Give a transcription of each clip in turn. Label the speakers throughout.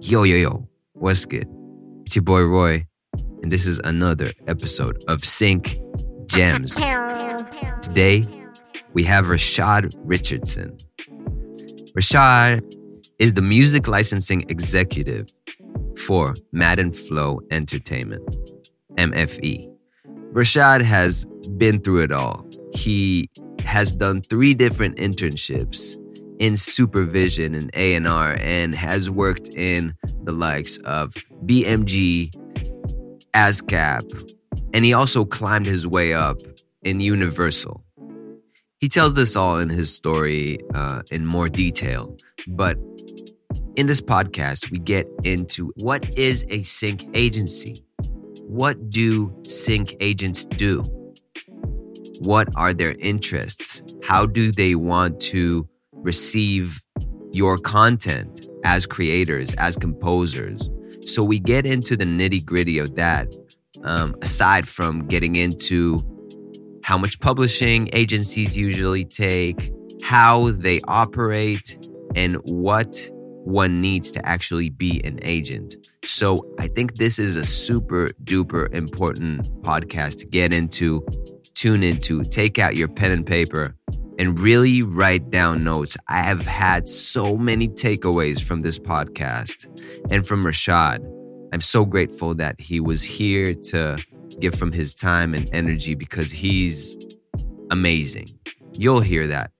Speaker 1: Yo, yo, yo, what's good? It's your boy Roy, and this is another episode of Sync Gems. Today, we have Rashad Richardson. Rashad is the music licensing executive for Madden Flow Entertainment, MFE. Rashad has been through it all. He has done three different internships in supervision and A&R and has worked in the likes of BMG, ASCAP, and he also climbed his way up in Universal. He tells this all in his story uh, in more detail, but in this podcast, we get into what is a sync agency? What do sync agents do? What are their interests? How do they want to receive your content as creators, as composers. So we get into the nitty gritty of that, um, aside from getting into how much publishing agencies usually take, how they operate, and what one needs to actually be an agent. So I think this is a super duper important podcast to get into, tune into, take out your pen and paper and really write down notes. I have had so many takeaways from this podcast and from Rashad. I'm so grateful that he was here to give from his time and energy because he's amazing. You'll hear that.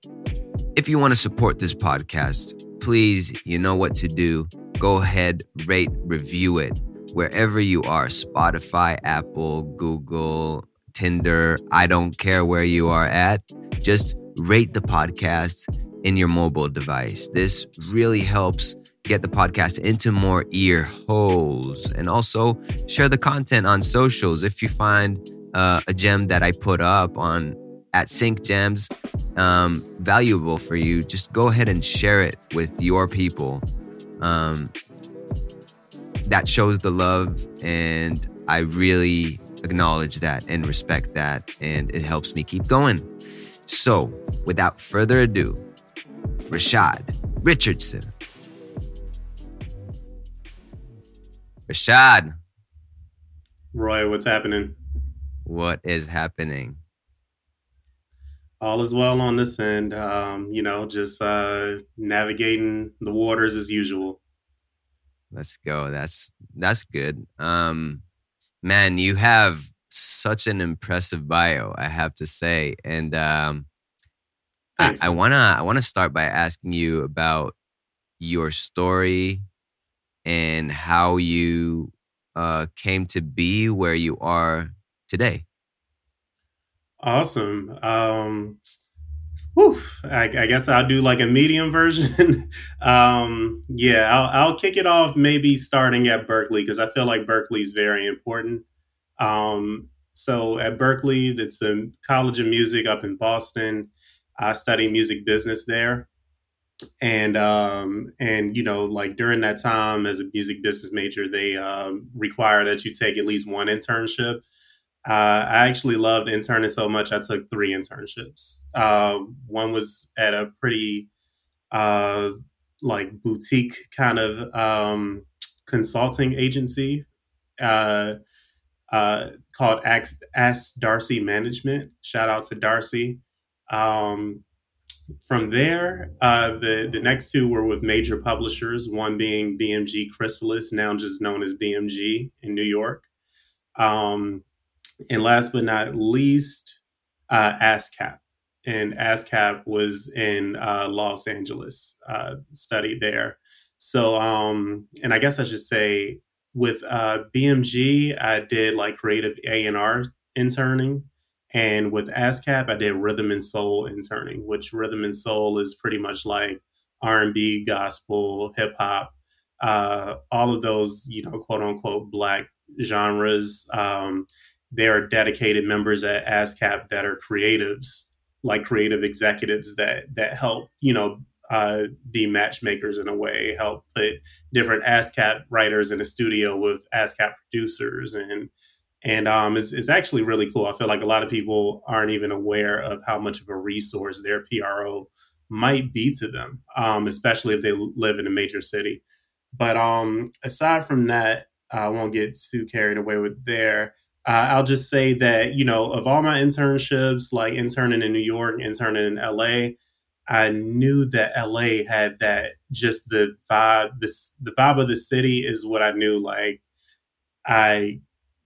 Speaker 1: If you want to support this podcast, please, you know what to do. Go ahead, rate, review it wherever you are Spotify, Apple, Google, Tinder. I don't care where you are at. Just rate the podcast in your mobile device. This really helps get the podcast into more ear holes and also share the content on socials. If you find uh, a gem that I put up on at Sync Gems um, valuable for you, just go ahead and share it with your people. Um, that shows the love, and I really acknowledge that and respect that, and it helps me keep going. So, without further ado, Rashad Richardson. Rashad.
Speaker 2: Roy, what's happening?
Speaker 1: What is happening?
Speaker 2: All is well on this end. Um, you know, just uh, navigating the waters as usual.
Speaker 1: Let's go. That's that's good. Um, man, you have such an impressive bio, I have to say. And um, I, I wanna I wanna start by asking you about your story and how you uh, came to be where you are today.
Speaker 2: Awesome. Um, whew, I, I, guess I'll do like a medium version. um, yeah, I'll, I'll kick it off maybe starting at Berklee because I feel like Berklee is very important. Um, so at Berklee, it's a college of music up in Boston. I study music business there. And um, and you know, like during that time as a music business major, they um, require that you take at least one internship. Uh, I actually loved interning so much, I took three internships. Uh, one was at a pretty uh, like boutique kind of um, consulting agency. Uh, uh, called Ask, Darcy Management. Shout out to Darcy. Um, from there, uh, the the next two were with major publishers. One being BMG Chrysalis, now just known as BMG in New York. Um, and last but not least, uh, ASCAP. And ASCAP was in uh, Los Angeles, uh, studied there. So, um, and I guess I should say with uh, BMG, I did like creative A and R interning, and with ASCAP, I did rhythm and soul interning, which rhythm and soul is pretty much like R and B, gospel, hip hop, uh, all of those you know quote unquote black genres. Um, there are dedicated members at ASCAP that are creatives, like creative executives that that help you know uh, be matchmakers in a way, help put different ASCAP writers in a studio with ASCAP producers, and and um, it's, it's actually really cool. I feel like a lot of people aren't even aware of how much of a resource their PRO might be to them, um, especially if they live in a major city. But um, aside from that, I won't get too carried away with there. Uh, I'll just say that you know of all my internships, like interning in New York, interning in LA, I knew that LA had that just the vibe. This the vibe of the city is what I knew. Like I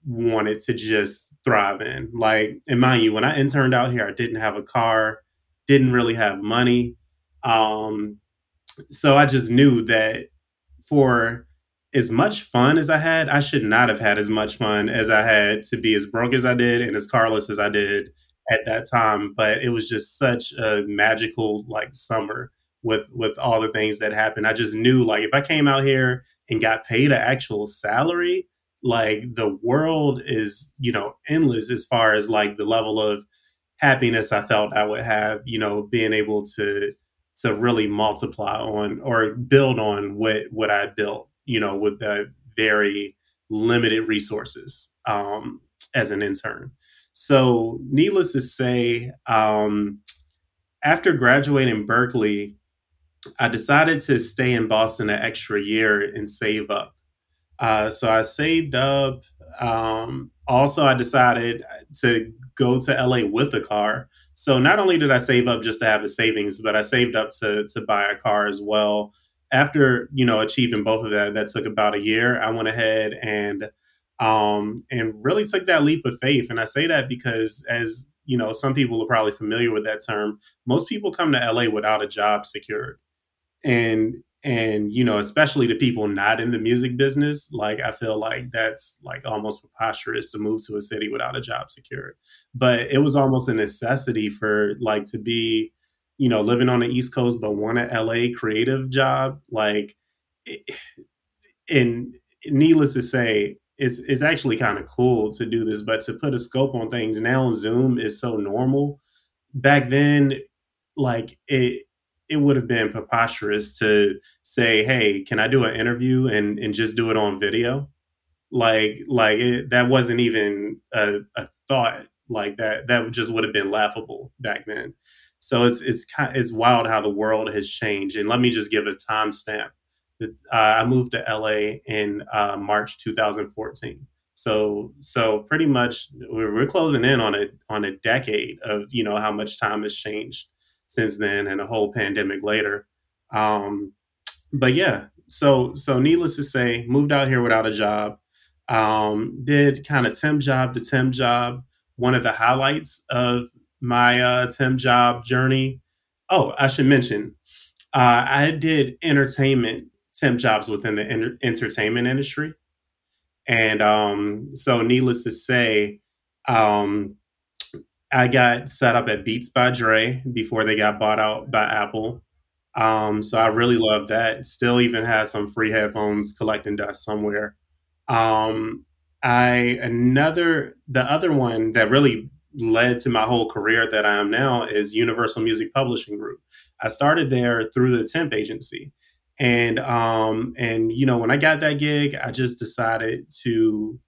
Speaker 2: wanted to just thrive in. Like, and mind you, when I interned out here, I didn't have a car, didn't really have money. Um, so I just knew that for as much fun as I had, I should not have had as much fun as I had to be as broke as I did and as carless as I did at that time. But it was just such a magical like summer with with all the things that happened. I just knew like if I came out here and got paid an actual salary, like the world is, you know, endless as far as like the level of happiness I felt I would have, you know, being able to to really multiply on or build on what what I built, you know, with the very limited resources um, as an intern. So, needless to say, um, after graduating Berklee, I decided to stay in Boston an extra year and save up. Uh, so I saved up. Um, also, I decided to go to LA with a car. So not only did I save up just to have a savings, but I saved up to to buy a car as well. After you know achieving both of that, that took about a year. I went ahead and um, and really took that leap of faith. And I say that because as you know, some people are probably familiar with that term. Most people come to LA without a job secured. And and you know especially to people not in the music business like i feel like that's like almost preposterous to move to a city without a job secured but it was almost a necessity for like to be you know living on the east coast but want a la creative job like eh, and needless to say it's it's actually kind of cool to do this but to put a scope on things now zoom is so normal back then like it it would have been preposterous to say, "Hey, can I do an interview and and just do it on video?" Like like it, that wasn't even a, a thought. Like that that just would have been laughable back then. So it's it's kind it's wild how the world has changed. And let me just give a timestamp. Uh, I moved to LA in uh, March 2014. So so pretty much we're, closing in on a on a decade of you know how much time has changed since then and a whole pandemic later. Um, but yeah, so so needless to say, moved out here without a job. Um, did kind of temp job to temp job. One of the highlights of my uh, temp job journey. Oh, I should mention, uh, I did entertainment temp jobs within the enter- entertainment industry, and um, so needless to say, um, I got set up at Beats by Dre before they got bought out by Apple. Um, so I really love that. Still even have some free headphones collecting dust somewhere. Um, I another the other one that really led to my whole career that I am now is Universal Music Publishing Group. I started there through the temp agency. And um and you know when I got that gig, I just decided to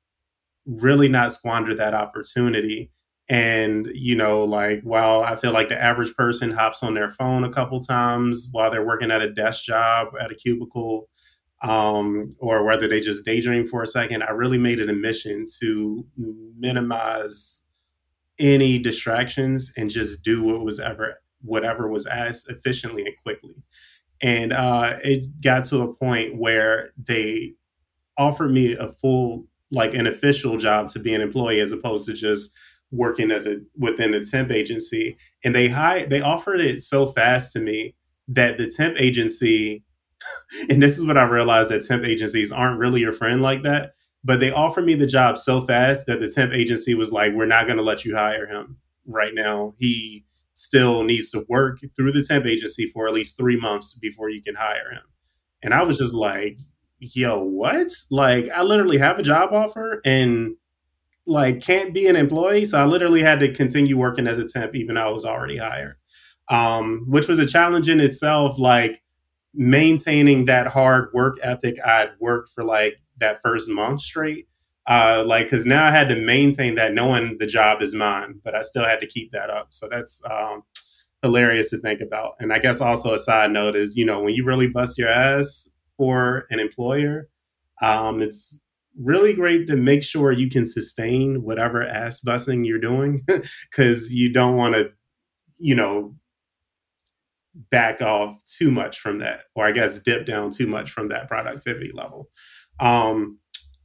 Speaker 2: really not squander that opportunity and, you know, like while I feel like the average person hops on their phone a couple times while they're working at a desk job at a cubicle, um, or whether they just daydream for a second, I really made it a mission to minimize any distractions and just do what was ever whatever was as efficiently and quickly. And uh, it got to a point where they offered me a full, like an official job to be an employee as opposed to just working as a within the temp agency and they hired they offered it so fast to me that the temp agency and this is what I realized that temp agencies aren't really your friend like that but they offered me the job so fast that the temp agency was like we're not going to let you hire him right now he still needs to work through the temp agency for at least 3 months before you can hire him and I was just like yo what like I literally have a job offer and like can't be an employee. So I literally had to continue working as a temp, even though I was already hired, um, which was a challenge in itself. Like maintaining that hard work ethic I'd worked for like that first month straight. Uh, like, cause now I had to maintain that knowing the job is mine, but I still had to keep that up. So that's, um, hilarious to think about. And I guess also a side note is, you know, when you really bust your ass for an employer, um, it's really great to make sure you can sustain whatever ass busing you're doing because you don't want to, you know, back off too much from that, or I guess dip down too much from that productivity level. Um,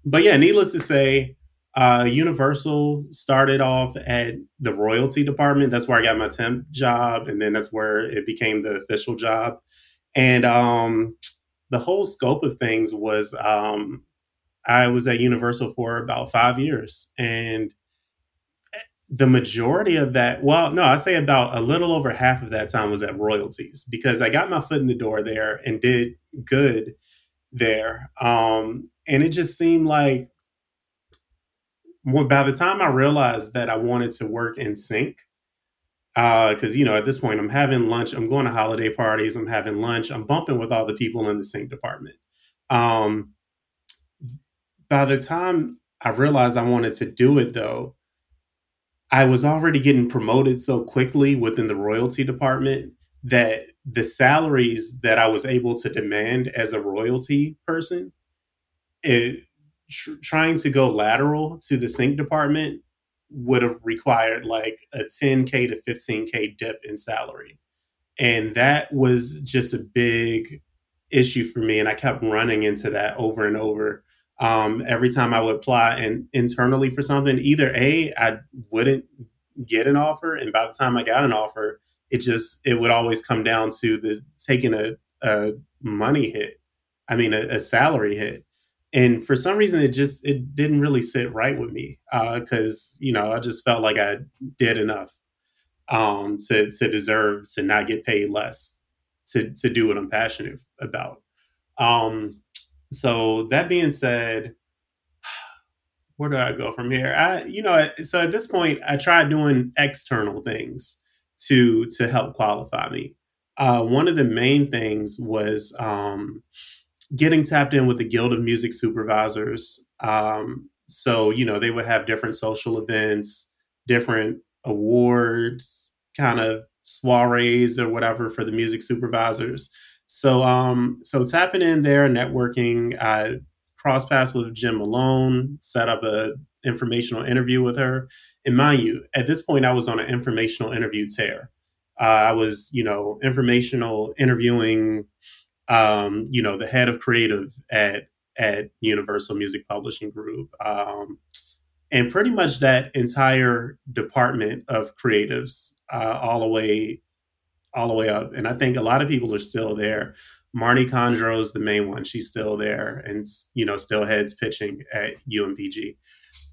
Speaker 2: but yeah, needless to say, uh, Universal started off at the royalty department. That's where I got my temp job, and then that's where it became the official job. And um, the whole scope of things was um, I was at Universal for about five years, and the majority of that, well, no, I say about a little over half of that time was at royalties because I got my foot in the door there and did good there. Um, and it just seemed like well, by the time I realized that I wanted to work in sync, because uh, you know at this point I'm having lunch, I'm going to holiday parties, I'm having lunch, I'm bumping with all the people in the sync department. Um, by the time I realized I wanted to do it, though, I was already getting promoted so quickly within the royalty department that the salaries that I was able to demand as a royalty person, it, tr- trying to go lateral to the sync department would have required like a 10k to 15k dip in salary. And that was just a big issue for me and i kept running into that over and over. Um, every time i would apply and internally for something either a i wouldn't get an offer and by the time i got an offer it just it would always come down to the taking a, a money hit. I mean a, a salary hit. And for some reason it just it didn't really sit right with me because uh, you know i just felt like i did enough um, to to deserve to not get paid less to to do what i'm passionate about. Um, so that being said where do i go from here? I you know so at this point i tried doing external things to to help qualify me uh, one of the main things was um, getting tapped in with the Guild of Music Supervisors. Um, so, you know, they would have different social events, different awards, kind of soirees or whatever for the music supervisors. So, um, so tapping in there, networking, I cross paths with Jen Malone, set up a informational interview with her. And mind you, at this point, I was on an informational interview tear. Uh, I was, you know, informational interviewing um, you know, the head of creative at at Universal Music Publishing Group, um, and pretty much that entire department of creatives, uh, all the way, all the way up. And I think a lot of people are still there. Marnie Condro is the main one; she's still there, and you know, still heads pitching at UMPG.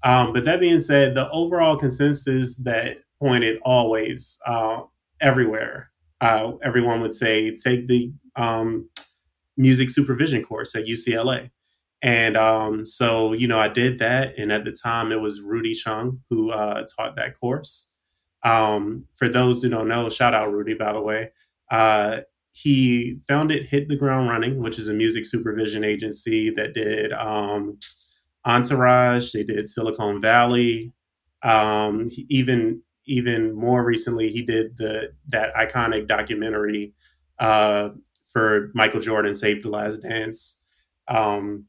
Speaker 2: Um, but that being said, the overall consensus that pointed always uh, everywhere, uh, everyone would say take the um, music supervision course at UCLA. And um, so, you know, I did that. And at the time, it was Rudy Chung who uh, taught that course. Um, for those who don't know, shout out Rudy, by the way. Uh, he founded Hit the Ground Running, which is a music supervision agency that did um, Entourage, they did Silicon Valley. Um, even even more recently, he did the that iconic documentary uh, for Michael Jordan Save the Last Dance. Um,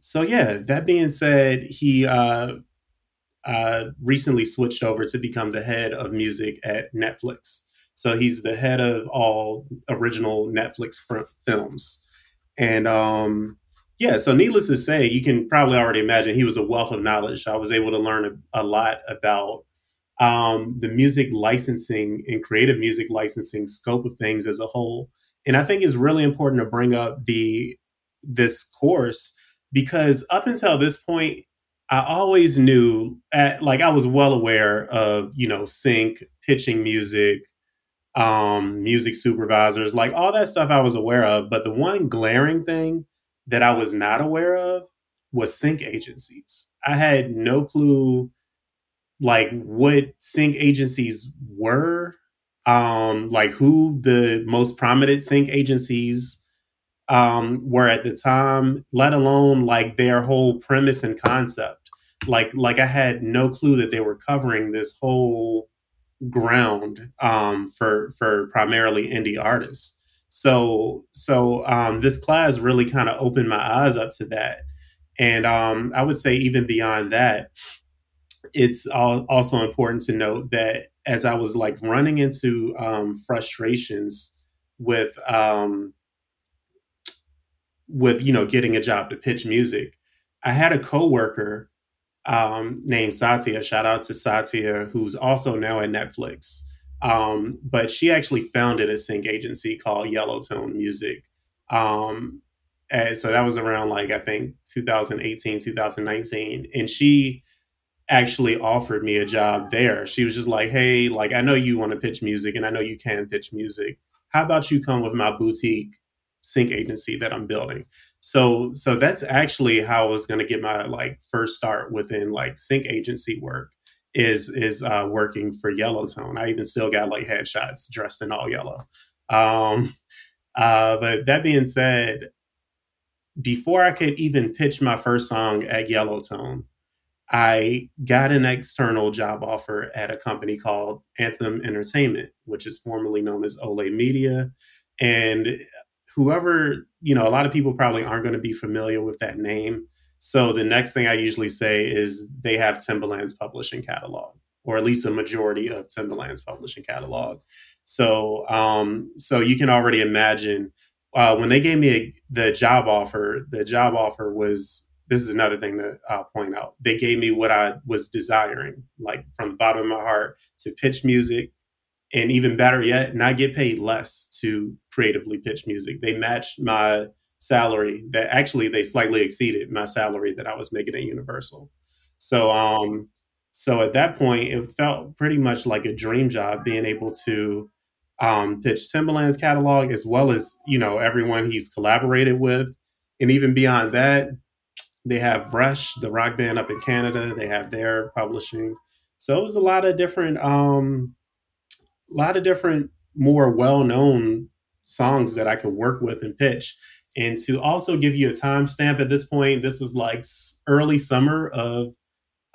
Speaker 2: so yeah, that being said, he uh, uh, recently switched over to become the head of music at Netflix. So he's the head of all original Netflix films. And um, yeah, so needless to say, you can probably already imagine he was a wealth of knowledge. I was able to learn a, a lot about um, the music licensing and creative music licensing scope of things as a whole. And I think it's really important to bring up the this course because up until this point, I always knew at like I was well aware of, you know, sync, pitching music, um, music supervisors, like all that stuff I was aware of. But the one glaring thing that I was not aware of was sync agencies. I had no clue like what sync agencies were um, like who the most prominent sync agencies um, were at the time, let alone like their whole premise and concept. Like, like I had no clue that they were covering this whole ground um, for for primarily indie artists. So so um, this class really kind of opened my eyes up to that. And um, I would say even beyond that, it's also important to note that as I was like running into um, frustrations with um, with you know getting a job to pitch music, I had a coworker um, named Satya. Shout out to Satya, who's also now at Netflix. Um, but she actually founded a sync agency called Yellowtone Music. Um, and so that was around like I think 2018, 2019, and she actually offered me a job there. She was just like, "Hey, like I know you want to pitch music, and I know you can pitch music. How about you come with my boutique sync agency that I'm building?" So, so that's actually how I was going to get my like first start within like sync agency work is is uh, working for Yellowtone. I even still got like headshots dressed in all yellow. Um, uh, but that being said, before I could even pitch my first song at Yellowtone, I got an external job offer at a company called Anthem Entertainment, which is formerly known as Ole Media. And whoever, you know, a lot of people probably aren't going to be familiar with that name. So the next thing I usually say is they have Timbaland's publishing catalog, or at least a majority of Timbaland's publishing catalog. So, um, so you can already imagine uh, when they gave me a, the job offer. The job offer was this is another thing to uh, point out. They gave me what I was desiring, like from the bottom of my heart, to pitch music, and even better yet, not get paid less to creatively pitch music. They matched my salary that actually they slightly exceeded my salary that I was making at Universal. So um so at that point it felt pretty much like a dream job being able to um pitch Timbaland's catalog as well as, you know, everyone he's collaborated with. And even beyond that, they have Rush, the rock band up in Canada. They have their publishing. So it was a lot of different, um, a lot of different, more well-known songs that I could work with and pitch. And to also give you a timestamp at this point, this was like early summer of,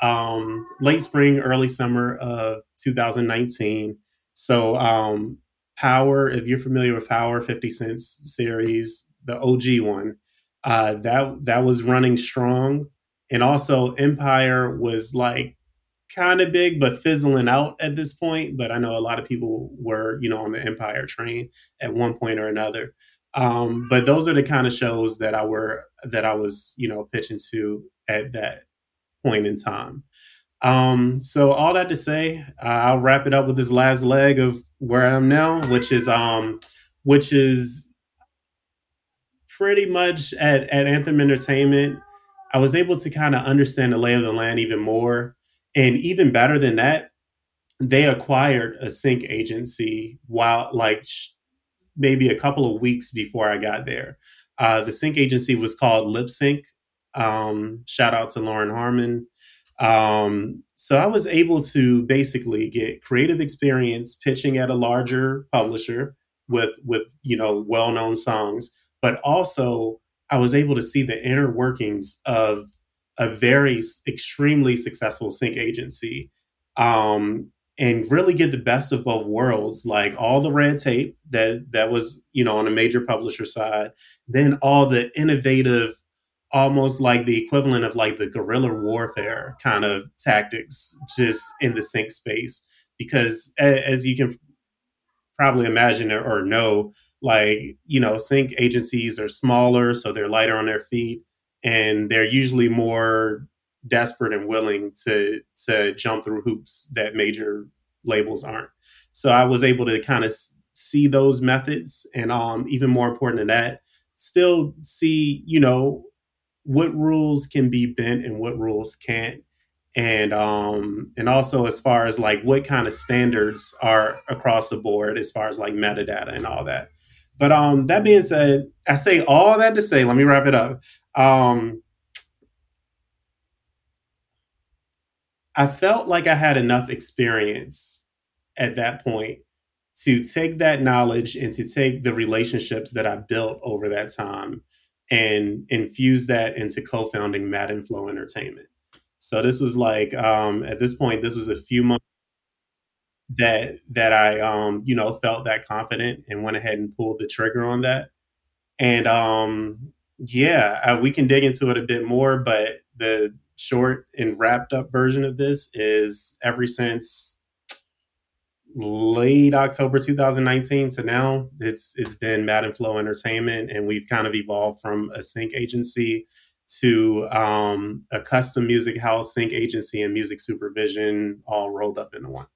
Speaker 2: um, late spring, early summer of 2019. So, um, Power, if you're familiar with Power 50 Cent's series, the OG one, uh, that that was running strong, and also Empire was like kind of big but fizzling out at this point. But I know a lot of people were you know on the Empire train at one point or another. Um, but those are the kind of shows that I were that I was you know pitching to at that point in time. Um, so all that to say, uh, I'll wrap it up with this last leg of where I am now, which is um, which is pretty much at, at Anthem Entertainment, I was able to kind of understand the lay of the land even more. And even better than that, they acquired a sync agency while like maybe a couple of weeks before I got there. Uh, the sync agency was called Lip Sync. Um, shout out to Lauren Harmon. Um, so I was able to basically get creative experience pitching at a larger publisher with with you know well known songs but also I was able to see the inner workings of a very extremely successful sync agency um, and really get the best of both worlds like all the red tape that that was you know on a major publisher side then all the innovative almost like the equivalent of like the guerrilla warfare kind of tactics just in the sync space. Because as you can probably imagine or know like you know sync agencies are smaller so they're lighter on their feet and they're usually more desperate and willing to to jump through hoops that major labels aren't. So i was able to kind of see those methods and um even more important than that still see you know what rules can be bent and what rules can't. And um and also as far as like what kind of standards are across the board as far as like metadata and all that. But um, that being said, I say all that to say, let me wrap it up. Um, I felt like I had enough experience at that point to take that knowledge and to take the relationships that I built over that time and infuse that into co-founding Madden Flow Entertainment. So this was like um, at this point, this was a few months that that I um you know felt that confident and went ahead and pulled the trigger on that. And um yeah, uh, we can dig into it a bit more, but the short and wrapped up version of this is ever since late October 2019 to now, it's it's been Madden Flow Entertainment, and we've kind of evolved from a sync agency to um, a custom music house, sync agency, and music supervision all rolled up into one.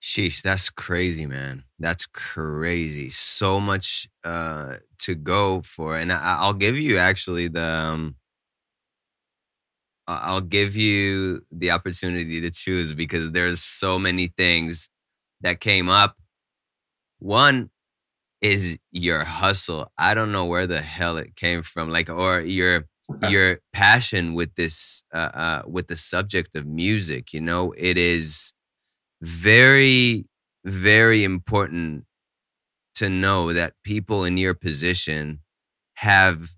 Speaker 1: Sheesh, that's crazy, man. That's crazy. So much uh, to go for, and I, will give you actually the. Um, I'll give you the opportunity to choose because there's so many things that came up. One is your hustle. I don't know where the hell it came from, like, or your your passion with this, uh, uh, with the subject of music. You know, it is very, very important to know that people in your position have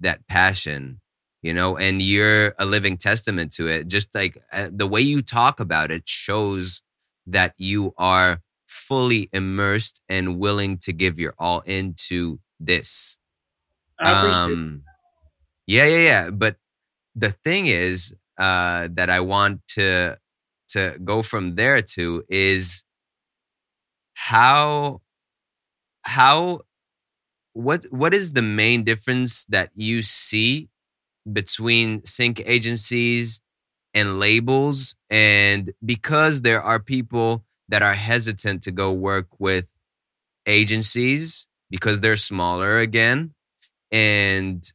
Speaker 1: that passion you know and you're a living testament to it. Just like uh, the way you talk about it shows that you are fully immersed and willing to give your all into this. Um yeah yeah yeah. But the thing is uh that i want to to go from there to is how how what what is the main difference that you see between sync agencies and labels and because there are people that are hesitant to go work with agencies because they're smaller again and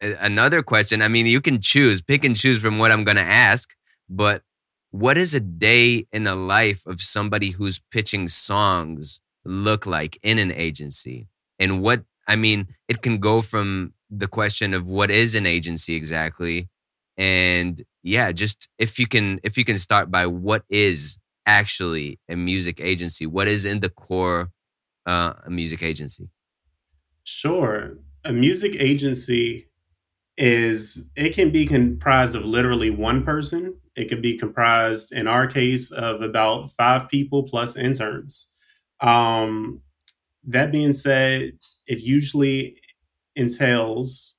Speaker 1: another question i mean you can choose pick and choose from what i'm going to ask but what is a day in the life of somebody who's pitching songs look like in an agency? And what i mean it can go from the question of what is an agency exactly. And yeah just if you can if you can start by what is actually a music agency what is in the core uh, a music agency?
Speaker 2: Sure. A music agency is it can be comprised of literally one person. It could be comprised in our case of about five people plus interns. Um that being said it usually entails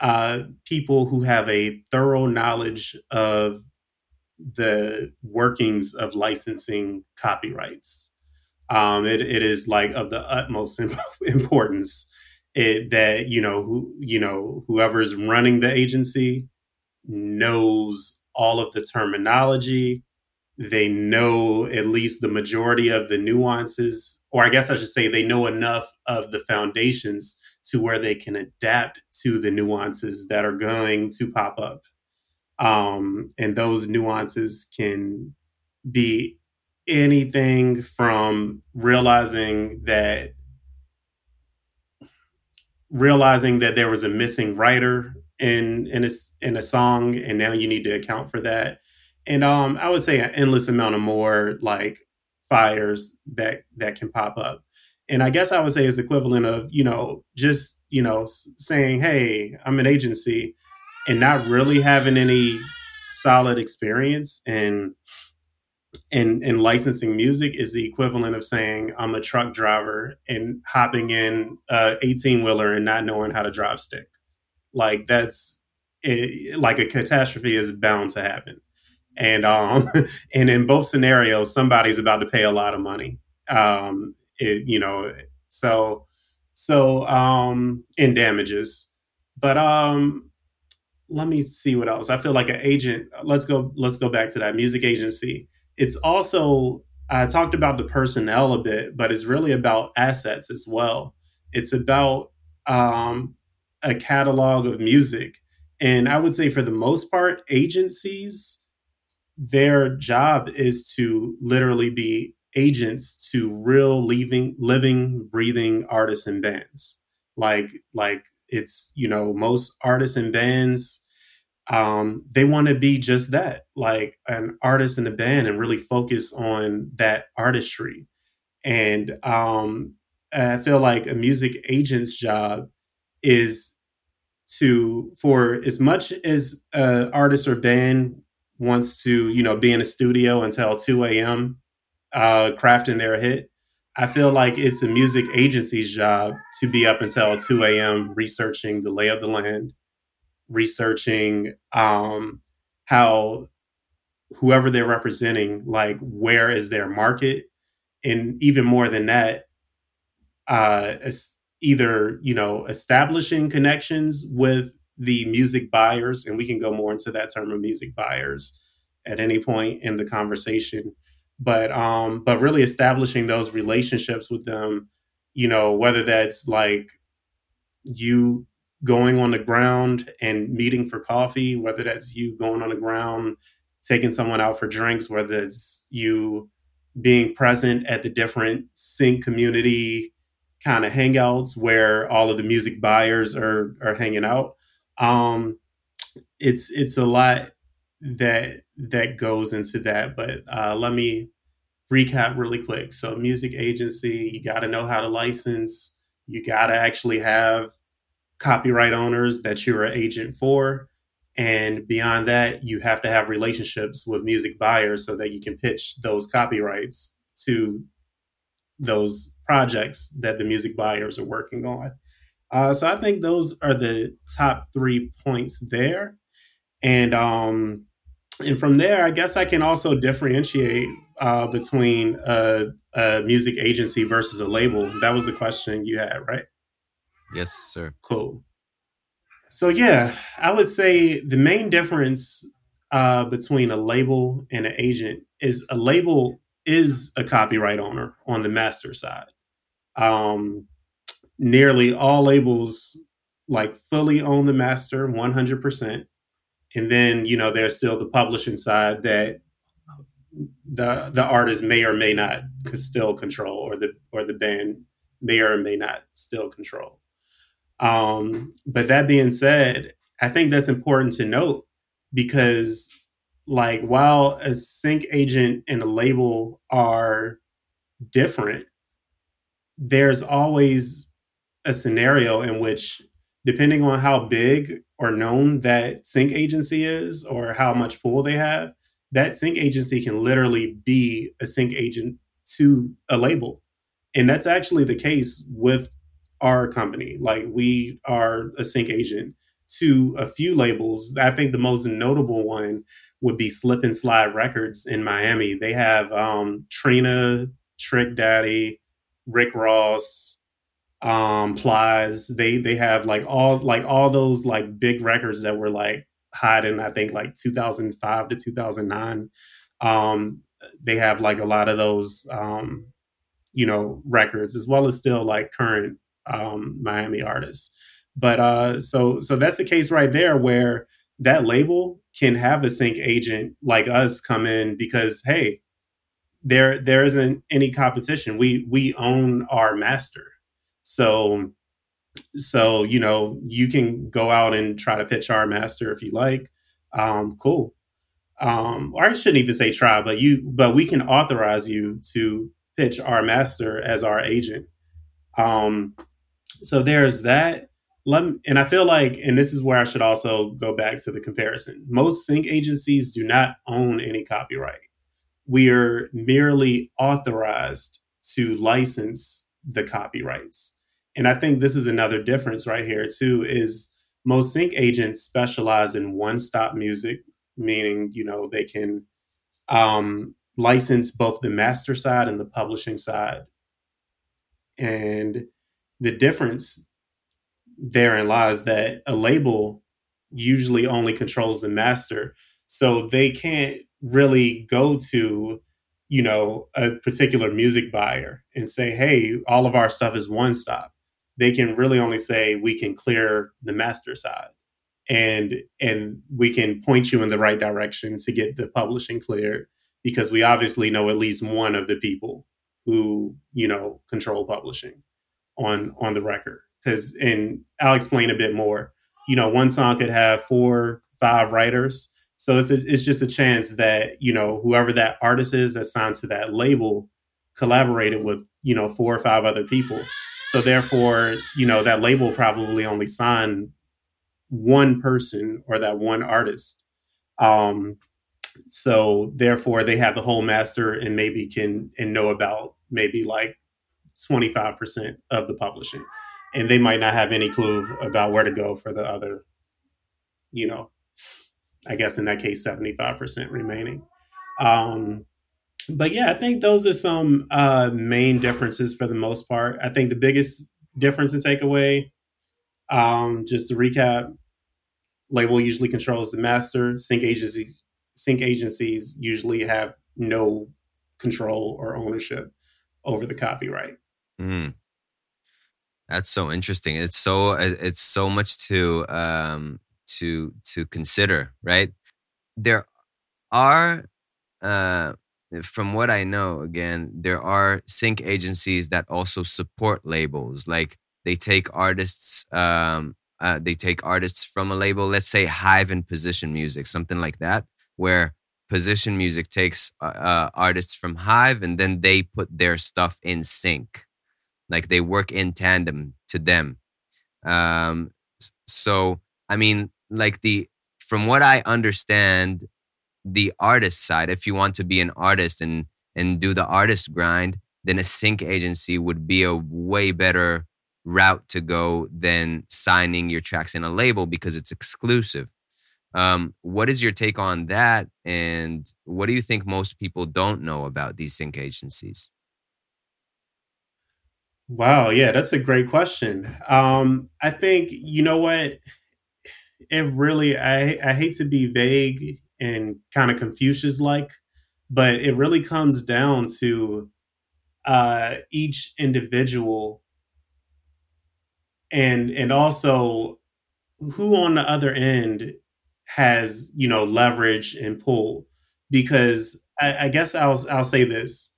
Speaker 2: uh, people who have a thorough knowledge of the workings of licensing copyrights. Um, it, it is like of the utmost importance it, that you know who you know whoever's running the agency knows all of the terminology. They know at least the majority of the nuances, or I guess I should say, they know enough of the foundations to where they can adapt to the nuances that are going to pop up. Um, and those nuances can be anything from realizing that realizing that there was a missing writer in in a, in a song and now you need to account for that and um i would say an endless amount of more like fires that that can pop up and I guess I would say is equivalent of you know just you know saying hey I'm an agency and not really having any solid experience in in in licensing music is the equivalent of saying I'm a truck driver and hopping in a 18 wheeler and not knowing how to drive stick. Like that's it, like a catastrophe is bound to happen. And um and in both scenarios somebody's about to pay a lot of money. Um it, you know, so so um in damages. But um let me see what else. I feel like an agent, let's go let's go back to that music agency. It's also I talked about the personnel a bit, but it's really about assets as well. It's about um a catalog of music. And I would say for the most part, agencies, their job is to literally be agents to real living living breathing artists and bands like like it's you know most artists and bands um they want to be just that like an artist in a band and really focus on that artistry and um i feel like a music agent's job is to for as much as an artist or band wants to, you know, be in a studio until 2 a.m. Uh, crafting their hit. I feel like it's a music agency's job to be up until 2 a.m. researching the lay of the land, researching um, how whoever they're representing, like where is their market, and even more than that, uh, either you know establishing connections with the music buyers, and we can go more into that term of music buyers at any point in the conversation. But um, but really establishing those relationships with them, you know, whether that's like you going on the ground and meeting for coffee, whether that's you going on the ground, taking someone out for drinks, whether it's you being present at the different sync community kind of hangouts where all of the music buyers are are hanging out. Um, it's it's a lot that that goes into that. But uh, let me recap really quick. So, music agency, you got to know how to license. You got to actually have copyright owners that you're an agent for. And beyond that, you have to have relationships with music buyers so that you can pitch those copyrights to those projects that the music buyers are working on. Uh, so I think those are the top three points there, and um, and from there, I guess I can also differentiate uh, between a, a music agency versus a label. That was the question you had, right?
Speaker 1: Yes, sir.
Speaker 2: Cool. So yeah, I would say the main difference uh, between a label and an agent is a label is a copyright owner on the master side. Um, nearly all labels like fully own the master 100% and then you know there's still the publishing side that the the artist may or may not still control or the or the band may or may not still control. Um but that being said i think that's important to note because like while a sync agent and a label are different there's always a scenario in which, depending on how big or known that sync agency is or how much pull they have, that sync agency can literally be a sync agent to a label. And that's actually the case with our company. Like we are a sync agent to a few labels. I think the most notable one would be Slip N Slide Records in Miami. They have um, Trina, Trick Daddy, Rick Ross, um Plies. They they have like all like all those like big records that were like hot in i think like 2005 to 2009 um they have like a lot of those um you know records as well as still like current um miami artists. But uh so so that's the case right there where that label can have a sync agent like us come in because hey there there isn't any competition. We we own our master so so you know you can go out and try to pitch our master if you like. Um, cool. Um, or I shouldn't even say try, but you but we can authorize you to pitch our master as our agent. Um, so there's that. Let me, and I feel like, and this is where I should also go back to the comparison. Most sync agencies do not own any copyright. We are merely authorized to license the copyrights. And I think this is another difference right here too is most sync agents specialize in one-stop music, meaning, you know, they can um, license both the master side and the publishing side. And the difference therein lies that a label usually only controls the master. So they can't really go to you know, a particular music buyer and say, hey, all of our stuff is one stop. They can really only say we can clear the master side and and we can point you in the right direction to get the publishing cleared because we obviously know at least one of the people who, you know, control publishing on on the record. Cause and I'll explain a bit more. You know, one song could have four, five writers so it's a, it's just a chance that you know whoever that artist is that signed to that label collaborated with you know four or five other people. So therefore, you know that label probably only signed one person or that one artist. Um, so therefore they have the whole master and maybe can and know about maybe like 25% of the publishing and they might not have any clue about where to go for the other you know i guess in that case 75% remaining um but yeah i think those are some uh main differences for the most part i think the biggest difference and takeaway, um just to recap label usually controls the master sync agencies sync agencies usually have no control or ownership over the copyright
Speaker 1: Mm. That's so interesting. It's so it's so much to um to to consider, right? There are uh from what I know, again, there are sync agencies that also support labels. Like they take artists, um, uh, they take artists from a label, let's say Hive and Position Music, something like that, where Position Music takes uh, uh, artists from Hive and then they put their stuff in sync like they work in tandem to them um so i mean like the from what i understand the artist side. If you want to be an artist and and do the artist grind then a sync agency would be a way better route to go than signing your tracks in a label because it's exclusive. Um, what is your take on that? And what do you think most people don't know about these sync agencies?
Speaker 2: Wow, yeah, that's a great question. Um, I think you know what? It really I I hate to be vague and kind of Confucius like, but it really comes down to uh, each individual and and also who on the other end has you know leverage and pull. Because I, I guess I'll I'll say this.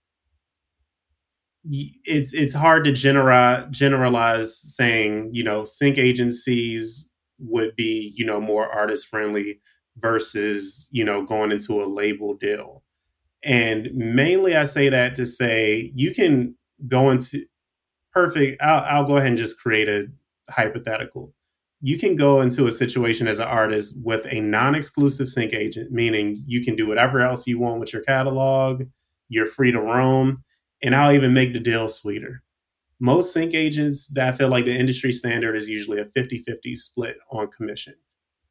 Speaker 2: It's it's hard to generalize generalize saying you know sync agencies would be you know more artist friendly versus you know going into a label deal and mainly i say that to say you can go into perfect i'll, I'll go ahead and just create a hypothetical you can go into a situation as an artist with a non-exclusive sync agent meaning you can do whatever else you want with your catalog you're free to roam and I'll even make the deal sweeter. Most sync agents that I feel like the industry standard is usually a 50 50 split on commission.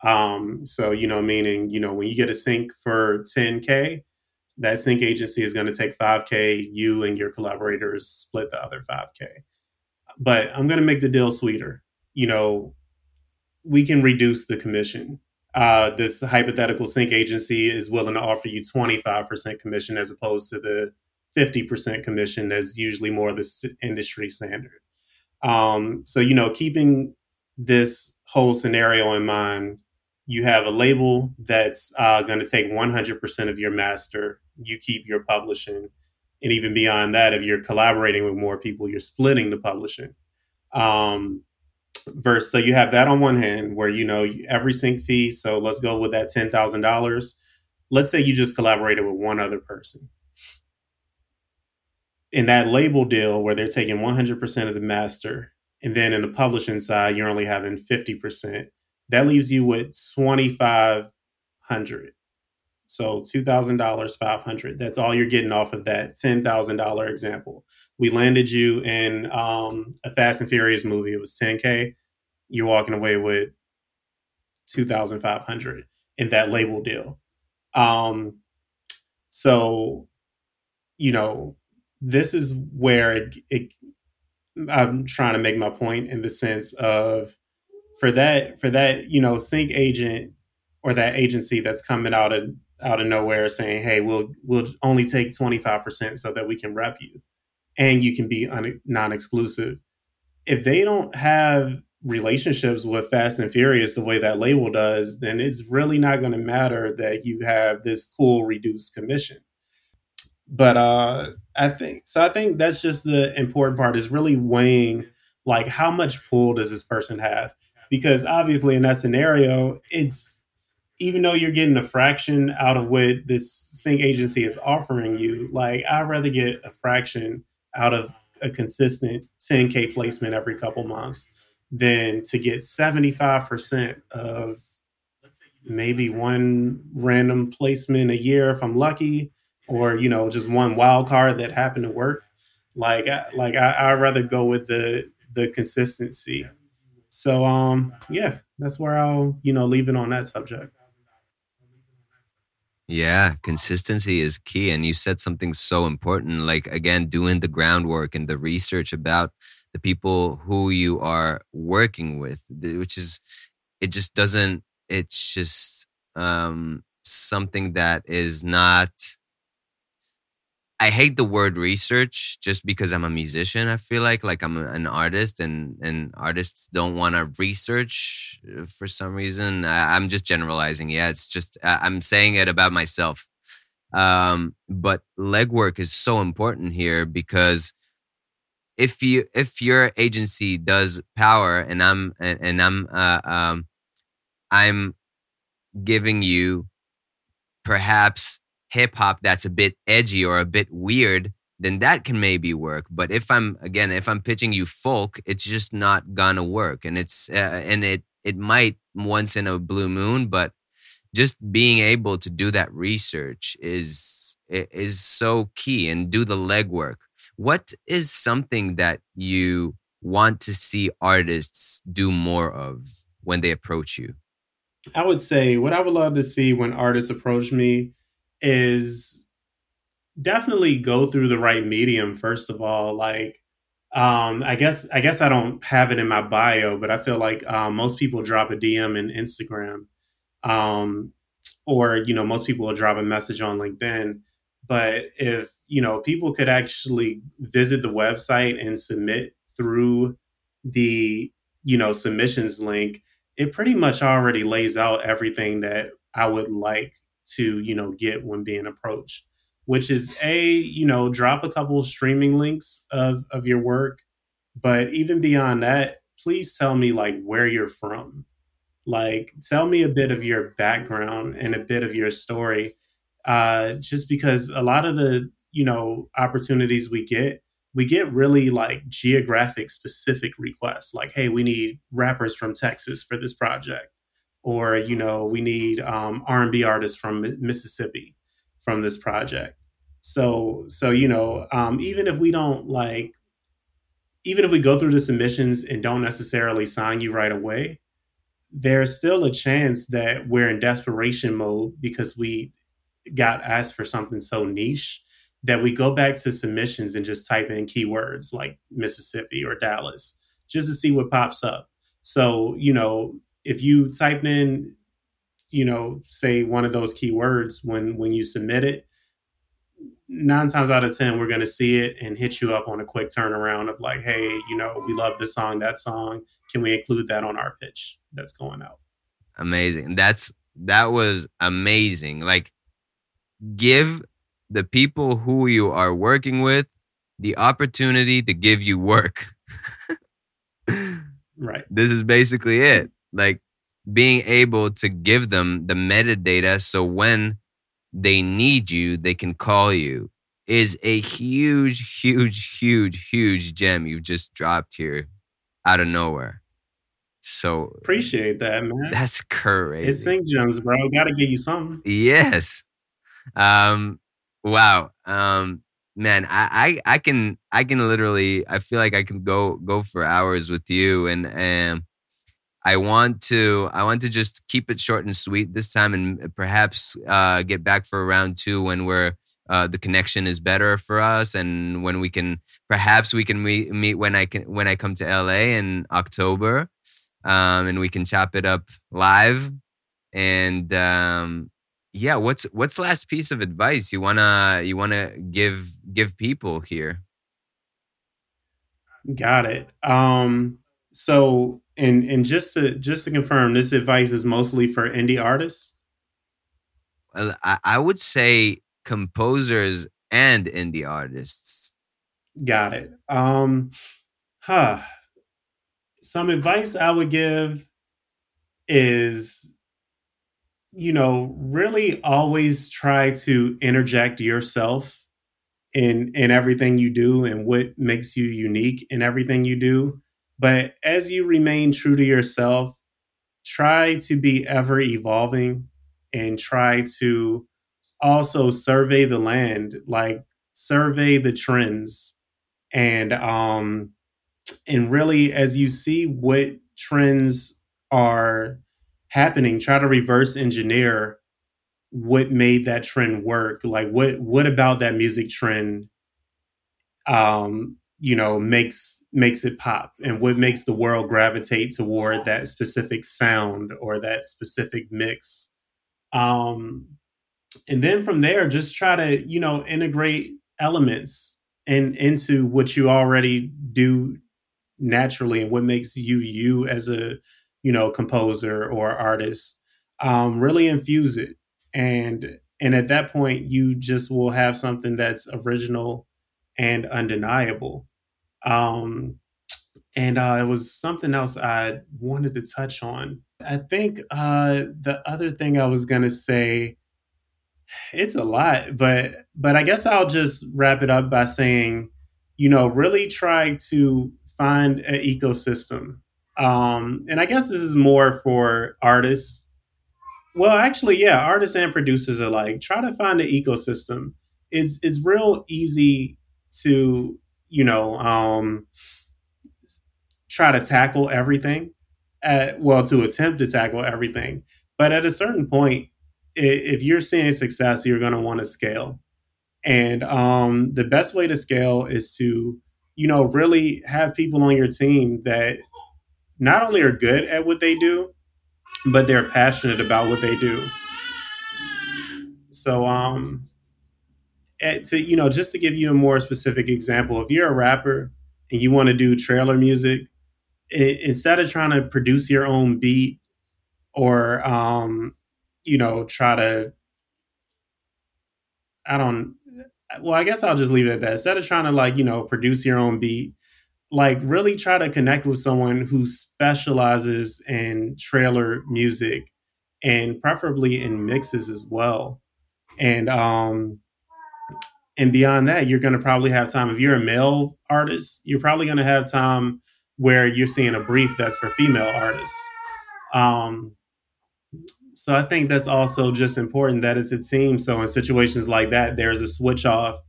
Speaker 2: Um, so, you know, meaning, you know, when you get a sync for 10K, that sync agency is going to take 5K, you and your collaborators split the other 5K. But I'm going to make the deal sweeter. You know, we can reduce the commission. Uh, this hypothetical sync agency is willing to offer you 25% commission as opposed to the 50% commission that's usually more the industry standard. Um, so, you know, keeping this whole scenario in mind, you have a label that's uh, going to take 100% of your master. You keep your publishing. And even beyond that, if you're collaborating with more people, you're splitting the publishing. Um, verse, so you have that on one hand where, you know, every sync fee. So let's go with that $10,000. Let's say you just collaborated with one other person in that label deal where they're taking 100% of the master and then in the publishing side you're only having 50% that leaves you with 2500 so $2000 500 that's all you're getting off of that $10000 example. We landed you in um, a fast and furious movie. It was 10k you're walking away with 2500 in that label deal. Um, so you know this is where it, it, I'm trying to make my point in the sense of for that for that you know sync agent or that agency that's coming out of out of nowhere saying hey we'll we'll only take 25% so that we can rep you and you can be un, non-exclusive if they don't have relationships with fast and furious the way that label does then it's really not going to matter that you have this cool reduced commission but uh I think so. I think that's just the important part is really weighing like how much pull does this person have? Because obviously in that scenario, it's even though you're getting a fraction out of what this sync agency is offering you, like I'd rather get a fraction out of a consistent 10k placement every couple months than to get 75% of maybe one random placement a year if I'm lucky, or you know, just one wild card that happened to work. Like, like I, I'd rather go with the the consistency. So, um, yeah, that's where I'll you know leave it on that subject.
Speaker 1: Yeah, consistency is key. And you said something so important, like again, doing the groundwork and the research about the people who you are working with, which is, it just doesn't, it's just um, something that is not I hate the word research just because I'm a musician. I feel like like I'm an artist, and and artists don't want to research uh, for some reason. I, am just generalizing. Yeah, it's just I'm saying it about myself. Um, but legwork is so important here because if you if your agency does power, and I'm and, and I'm uh, um, I'm giving you perhaps hip hop that's a bit edgy or a bit weird, then that can maybe work. But if I'm again, if I'm pitching you folk, it's just not gonna work, and it's uh, and it it might once in a blue moon, but just being able to do that research is is so key and do the legwork. What is something that you want to see artists do more of when they approach you?
Speaker 2: I would say what I would love to see when artists approach me is definitely go through the right medium first of all like um i guess i guess i don't have it in my bio but i feel like um, most people drop a dm in instagram um or you know most people will drop a message on linkedin. But if you know people could actually visit the website and submit through the you know submissions link it pretty much already lays out everything that i would like to you know get when being approached which is a you know drop a couple of streaming links of of your work but even beyond that please tell me like where you're from. Like tell me a bit of your background and a bit of your story uh just because a lot of the you know opportunities we get we get really like geographic specific requests like hey we need rappers from texas for this project or you know we need um, r&b artists from mississippi from this project so so you know um, even if we don't like even if we go through the submissions and don't necessarily sign you right away there's still a chance that we're in desperation mode because we got asked for something so niche that we go back to submissions and just type in keywords like Mississippi or Dallas just to see what pops up. So, you know, if you type in, you know, say one of those keywords when when you submit it, nine times out of ten we're going to see it and hit you up on a quick turnaround of like, hey, you know, we love this song, that song. Can we include that on our pitch that's going out?
Speaker 1: Amazing. That's that was amazing. Like, give the people who you are working with the opportunity to give you work.
Speaker 2: right.
Speaker 1: This is basically it like being able to give them the metadata so when they need you, they can call you is a huge, huge, huge, huge gem you've just dropped here out of nowhere. So
Speaker 2: appreciate that, man.
Speaker 1: That's crazy.
Speaker 2: It's Sync Gems, bro. Gotta give you something.
Speaker 1: Yes. Um, wow. Um, man, I, I I can I can literally I feel like I can go go for hours with you and and I want to I want to just keep it short and sweet this time, and perhaps uh, get back for round two when we're uh, the connection is better for us, and when we can perhaps we can meet, meet when I can when I come to LA in October, um, and we can chop it up live. And um, yeah, what's what's last piece of advice you wanna you wanna give give people here?
Speaker 2: Got it. Um, so and and just to just to confirm, this advice is mostly for indie artists.
Speaker 1: Well, I, I would say composers and indie artists.
Speaker 2: Got it. Um, huh. Some advice I would give is, you know, really always try to interject yourself in in everything you do and what makes you unique in everything you do but as you remain true to yourself, try to be ever evolving and try to also survey the land, like survey the trends and um and really as you see what trends are happening, try to reverse engineer what made that trend work. Like what what about that music trend um, you know, makes makes it pop? And what makes the world gravitate toward that specific sound or that specific mix. Um and then from there just try to, you know, integrate elements and into what you already do naturally and what makes you you as a you know composer or artist um, really infuse it. And and at that point you just will have something that's original and undeniable um and uh, it was something else i wanted to touch on i think uh the other thing i was gonna say it's a lot but but i guess i'll just wrap it up by saying you know really try to find an ecosystem. Um, and I guess this is more for artists. Well, actually, yeah, artists and producers alike. Try to find an ecosystem. It's it's real easy to you know um, try to tackle everything. At, well, to attempt to tackle everything, but at a certain point, if you're seeing success, you're going to want to scale. And um, the best way to scale is to you know, really have people on your team that not only are good at what they do, but they're passionate about what they do. So, um, to you know, just to give you a more specific example, if you're a rapper and you want to do trailer music, it, instead of trying to produce your own beat or, um, you know, try to, I don't, well, I guess I'll just leave it at that. Instead of trying to like, you know, produce your own beat, like really try to connect with someone who specializes in trailer music and preferably in mixes as well. And um and beyond that, you're going to probably have time if you're a male artist, you're probably going to have time where you're seeing a brief that's for female artists. Um so I think that's also just important that it's a team. So in situations like that, there's a switch off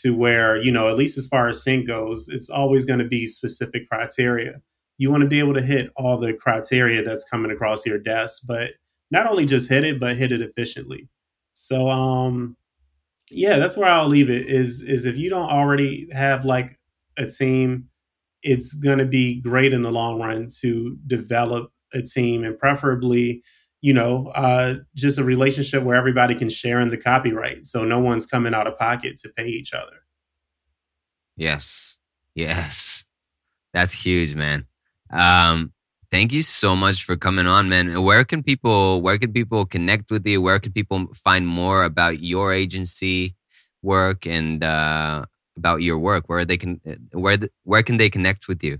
Speaker 2: to where, you know, at least as far as sync goes, it's always going to be specific criteria. You want to be able to hit all the criteria that's coming across your desk, but not only just hit it, but hit it efficiently. So um yeah, that's where I'll leave it is is if you don't already have like a team, it's going to be great in the long run to develop a team and preferably you know, uh, just a relationship where everybody can share in the copyright. So no one's coming out of pocket to pay each other.
Speaker 1: Yes. Yes. That's huge, man. Um, thank you so much for coming on, man. Where can people where can people connect with you? Where can people find more about your agency work and uh, about your work? Where they can where where can they connect with you?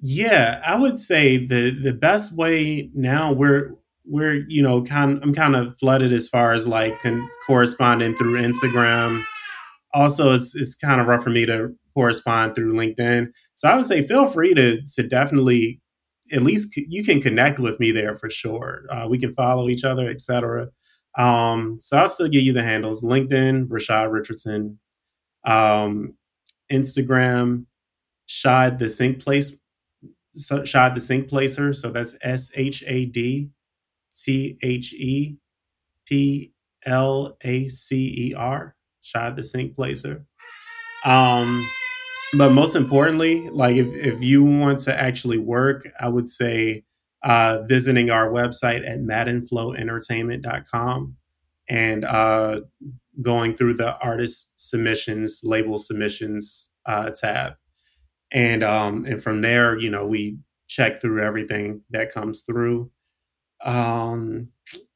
Speaker 2: Yeah, I would say the the best way now we're we're you know kind I'm kind of flooded as far as like con- corresponding through Instagram. Also, it's it's kind of rough for me to correspond through LinkedIn. So I would say feel free to to definitely at least you can connect with me there for sure. Uh, we can follow each other, etc. Um, so I'll still give you the handles: LinkedIn, Rashad Richardson, um, Instagram, Shad the Sync Place Shad the Sync Placer. So that's S H A D T H E P L A C E R. Shad the Sync Placer. Um, but most importantly, like if, if you want to actually work, I would say uh, visiting our website at maddenflowentertainment.com and uh, going through the artist submissions, label submissions uh, tab. And um and from there you know we check through everything that comes through. Um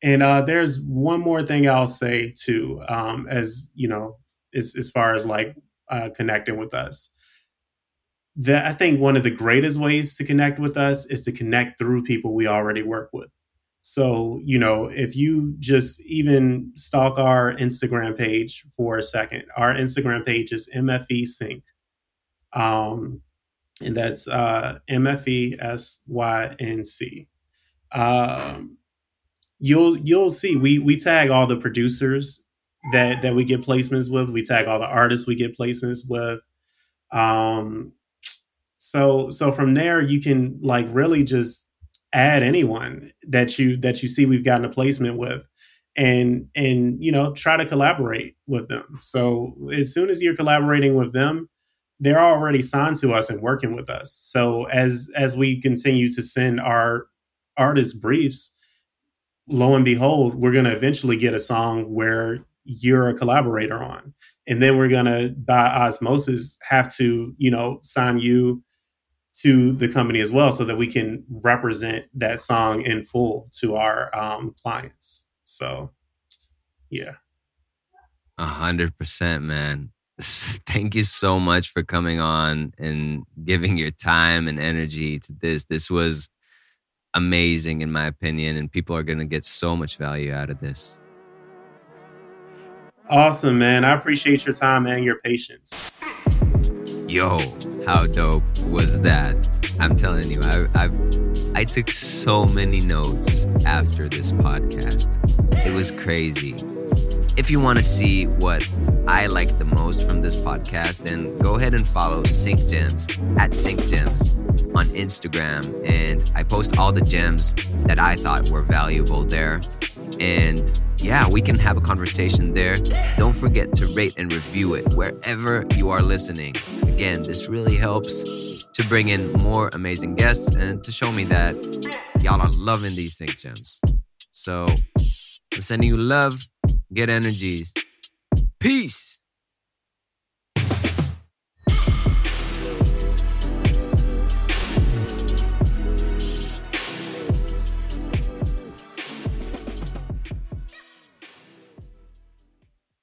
Speaker 2: and uh there's one more thing i'll say too um as you know as, as far as like uh connecting with us that i think one of the greatest ways to connect with us is to connect through people we already work with so you know if you just even stalk our instagram page for a second our instagram page is mfe sync um, and that's uh, M F E S Y N C. Um, you'll you'll see we we tag all the producers that that we get placements with. We tag all the artists we get placements with. Um, so so from there you can like really just add anyone that you that you see we've gotten a placement with and and you know try to collaborate with them. So as soon as you're collaborating with them they're already signed to us and working with us. So as as we continue to send our artist briefs lo and behold we're going to eventually get a song where you're a collaborator on. And then we're going to by osmosis have to you know sign you to the company as well so that we can represent that song in full to our um, clients. So yeah.
Speaker 1: A hundred percent man. Thank you so much for coming on and giving your time and energy to this. This was amazing in my opinion and people are going to get so much value out of this.
Speaker 2: Awesome man. I appreciate your time and your patience
Speaker 1: yo how dope was that i'm telling you i i i took so many notes after this podcast it was crazy if you want to see what I like the most from this podcast, then go ahead and follow Sync Gems at Sync Gems on Instagram. And I post all the gems that I thought were valuable there. And yeah, we can have a conversation there. Don't forget to rate and review it wherever you are listening. Again, this really helps to bring in more amazing guests and to show me that y'all are loving these Sync Gems. So I'm sending you love, get energies. Peace.